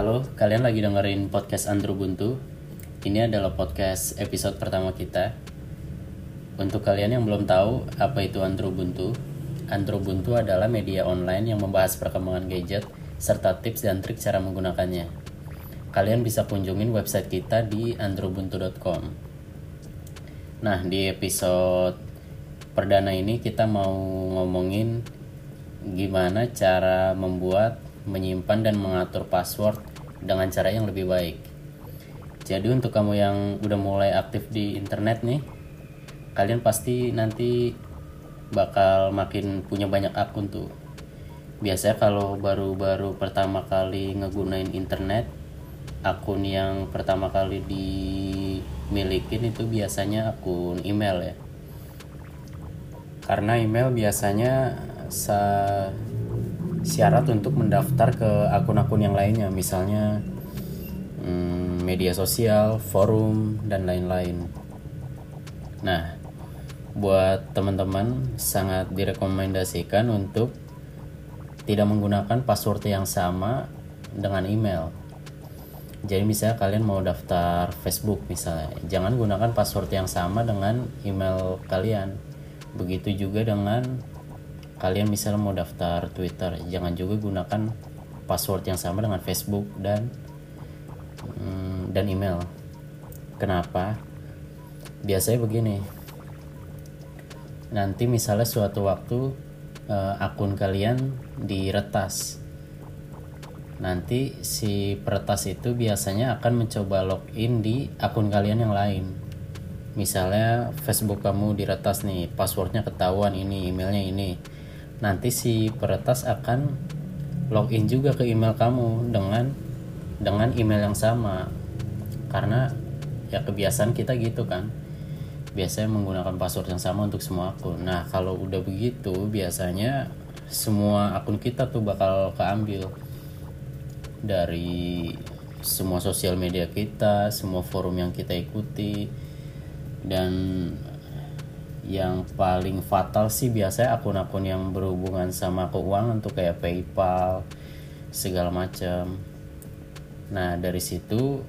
Halo, kalian lagi dengerin podcast Andrew Buntu. Ini adalah podcast episode pertama kita. Untuk kalian yang belum tahu apa itu Andrew Buntu, Andrew Buntu adalah media online yang membahas perkembangan gadget serta tips dan trik cara menggunakannya. Kalian bisa kunjungin website kita di andrewbuntu.com. Nah, di episode perdana ini kita mau ngomongin gimana cara membuat menyimpan dan mengatur password dengan cara yang lebih baik. Jadi untuk kamu yang udah mulai aktif di internet nih, kalian pasti nanti bakal makin punya banyak akun tuh. Biasanya kalau baru-baru pertama kali ngegunain internet, akun yang pertama kali dimilikin itu biasanya akun email ya. Karena email biasanya sa syarat untuk mendaftar ke akun-akun yang lainnya misalnya hmm, media sosial, forum dan lain-lain. Nah, buat teman-teman sangat direkomendasikan untuk tidak menggunakan password yang sama dengan email. Jadi misalnya kalian mau daftar Facebook misalnya, jangan gunakan password yang sama dengan email kalian. Begitu juga dengan kalian misalnya mau daftar Twitter jangan juga gunakan password yang sama dengan Facebook dan hmm, dan email. Kenapa? Biasanya begini. Nanti misalnya suatu waktu uh, akun kalian diretas. Nanti si peretas itu biasanya akan mencoba login di akun kalian yang lain. Misalnya Facebook kamu diretas nih passwordnya ketahuan ini emailnya ini nanti si peretas akan login juga ke email kamu dengan dengan email yang sama. Karena ya kebiasaan kita gitu kan. Biasanya menggunakan password yang sama untuk semua akun. Nah kalau udah begitu biasanya semua akun kita tuh bakal keambil. Dari semua sosial media kita semua forum yang kita ikuti dan yang paling fatal sih biasanya akun-akun yang berhubungan sama keuangan tuh kayak PayPal segala macam. Nah dari situ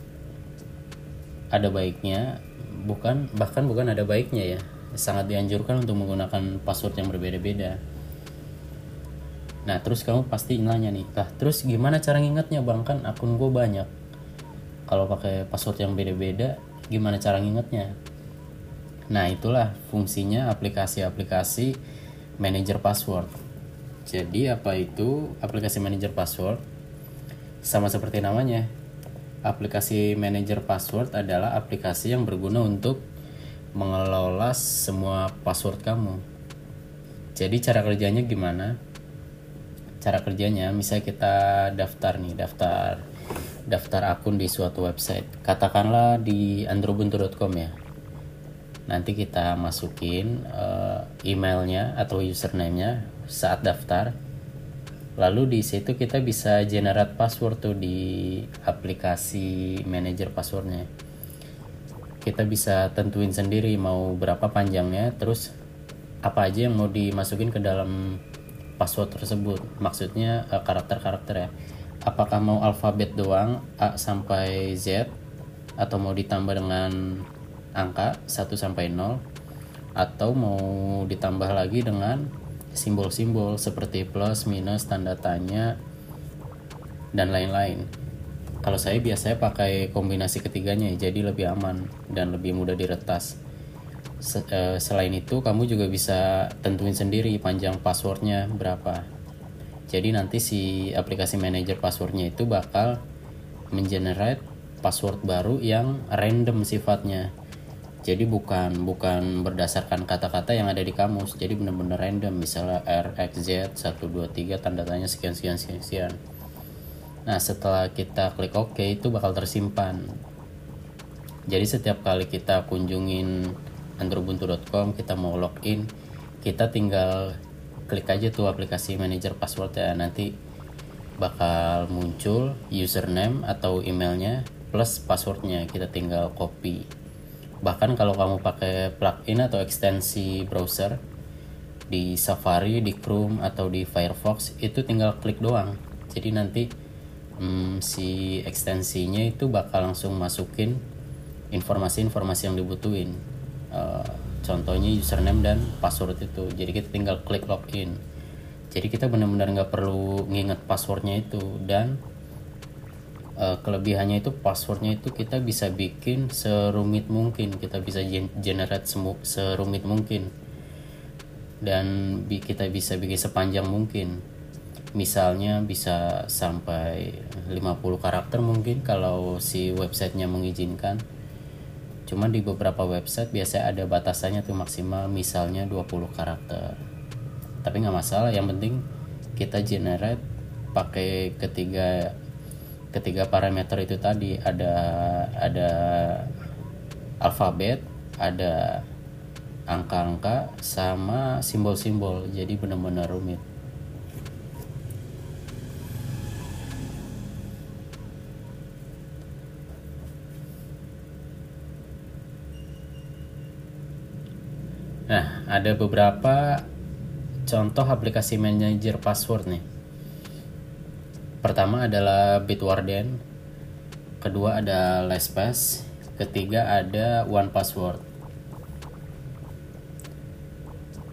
ada baiknya bukan bahkan bukan ada baiknya ya sangat dianjurkan untuk menggunakan password yang berbeda-beda. Nah terus kamu pasti nanya nih, lah terus gimana cara ngingetnya bang kan akun gue banyak. Kalau pakai password yang beda-beda, gimana cara ngingetnya? Nah, itulah fungsinya aplikasi-aplikasi manager password. Jadi, apa itu aplikasi manager password? Sama seperti namanya. Aplikasi manager password adalah aplikasi yang berguna untuk mengelola semua password kamu. Jadi, cara kerjanya gimana? Cara kerjanya, misalnya kita daftar nih, daftar daftar akun di suatu website. Katakanlah di androbuntu.com ya nanti kita masukin uh, emailnya atau username-nya saat daftar. Lalu di situ kita bisa generate password tuh di aplikasi manager passwordnya. Kita bisa tentuin sendiri mau berapa panjangnya terus apa aja yang mau dimasukin ke dalam password tersebut. Maksudnya uh, karakter-karakter ya. Apakah mau alfabet doang A sampai Z atau mau ditambah dengan angka 1 sampai 0 atau mau ditambah lagi dengan simbol-simbol seperti plus, minus, tanda tanya dan lain-lain. Kalau saya biasanya pakai kombinasi ketiganya jadi lebih aman dan lebih mudah diretas. Eh, selain itu kamu juga bisa tentuin sendiri panjang passwordnya berapa. Jadi nanti si aplikasi manager passwordnya itu bakal mengenerate password baru yang random sifatnya jadi bukan bukan berdasarkan kata-kata yang ada di kamus. Jadi benar-benar random. Misalnya R X Z 1 2 3 tanda tanya sekian sekian sekian sekian. Nah setelah kita klik OK itu bakal tersimpan. Jadi setiap kali kita kunjungin androbuntu.com kita mau login kita tinggal klik aja tuh aplikasi manager password ya. Nanti bakal muncul username atau emailnya plus passwordnya. Kita tinggal copy bahkan kalau kamu pakai plugin atau ekstensi browser di Safari, di Chrome atau di Firefox itu tinggal klik doang. Jadi nanti hmm, si ekstensinya itu bakal langsung masukin informasi-informasi yang dibutuhin. Uh, contohnya username dan password itu. Jadi kita tinggal klik login. Jadi kita benar-benar nggak perlu nginget passwordnya itu. Dan uh, kelebihannya itu passwordnya itu kita bisa bikin serumit mungkin. Kita bisa generate semu serumit mungkin. Dan kita bisa bikin sepanjang mungkin. Misalnya bisa sampai 50 karakter mungkin kalau si websitenya mengizinkan. Cuman di beberapa website biasanya ada batasannya tuh maksimal misalnya 20 karakter. Tapi nggak masalah yang penting kita generate pakai ketiga ketiga parameter itu tadi ada ada alfabet ada angka-angka sama simbol-simbol jadi benar-benar rumit Nah, ada beberapa contoh aplikasi manager password nih. Pertama adalah Bitwarden, kedua ada LastPass, ketiga ada One Password.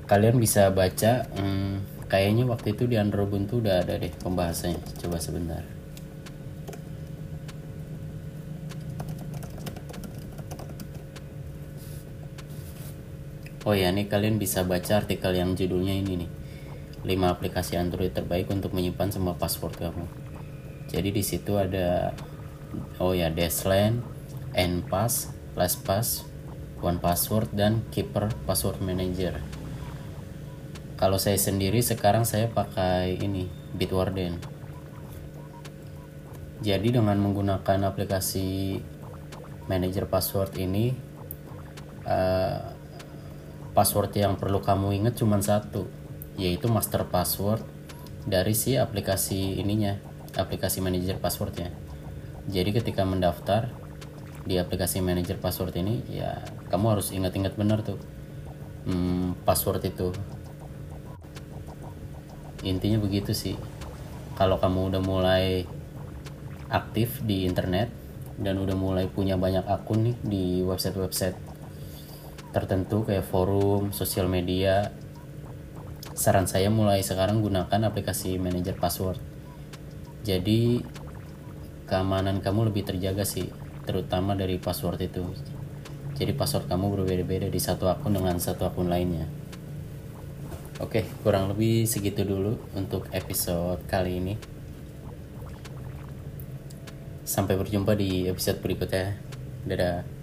Kalian bisa baca, hmm, kayaknya waktu itu di Android Ubuntu udah ada deh pembahasannya. Coba sebentar. Oh ya, nih kalian bisa baca artikel yang judulnya ini nih. 5 aplikasi Android terbaik untuk menyimpan semua password kamu. Jadi di situ ada oh ya, Dashlane, Npass, LastPass, One Password dan Keeper Password Manager. Kalau saya sendiri sekarang saya pakai ini Bitwarden. Jadi dengan menggunakan aplikasi manager password ini uh, password yang perlu kamu ingat cuma satu yaitu master password dari si aplikasi ininya aplikasi manager passwordnya jadi ketika mendaftar di aplikasi manager password ini ya kamu harus ingat-ingat benar tuh hmm, password itu intinya begitu sih kalau kamu udah mulai aktif di internet dan udah mulai punya banyak akun nih di website-website tertentu kayak forum, sosial media. Saran saya mulai sekarang gunakan aplikasi manajer password. Jadi keamanan kamu lebih terjaga sih, terutama dari password itu. Jadi password kamu berbeda-beda di satu akun dengan satu akun lainnya. Oke, kurang lebih segitu dulu untuk episode kali ini. Sampai berjumpa di episode berikutnya. Dadah.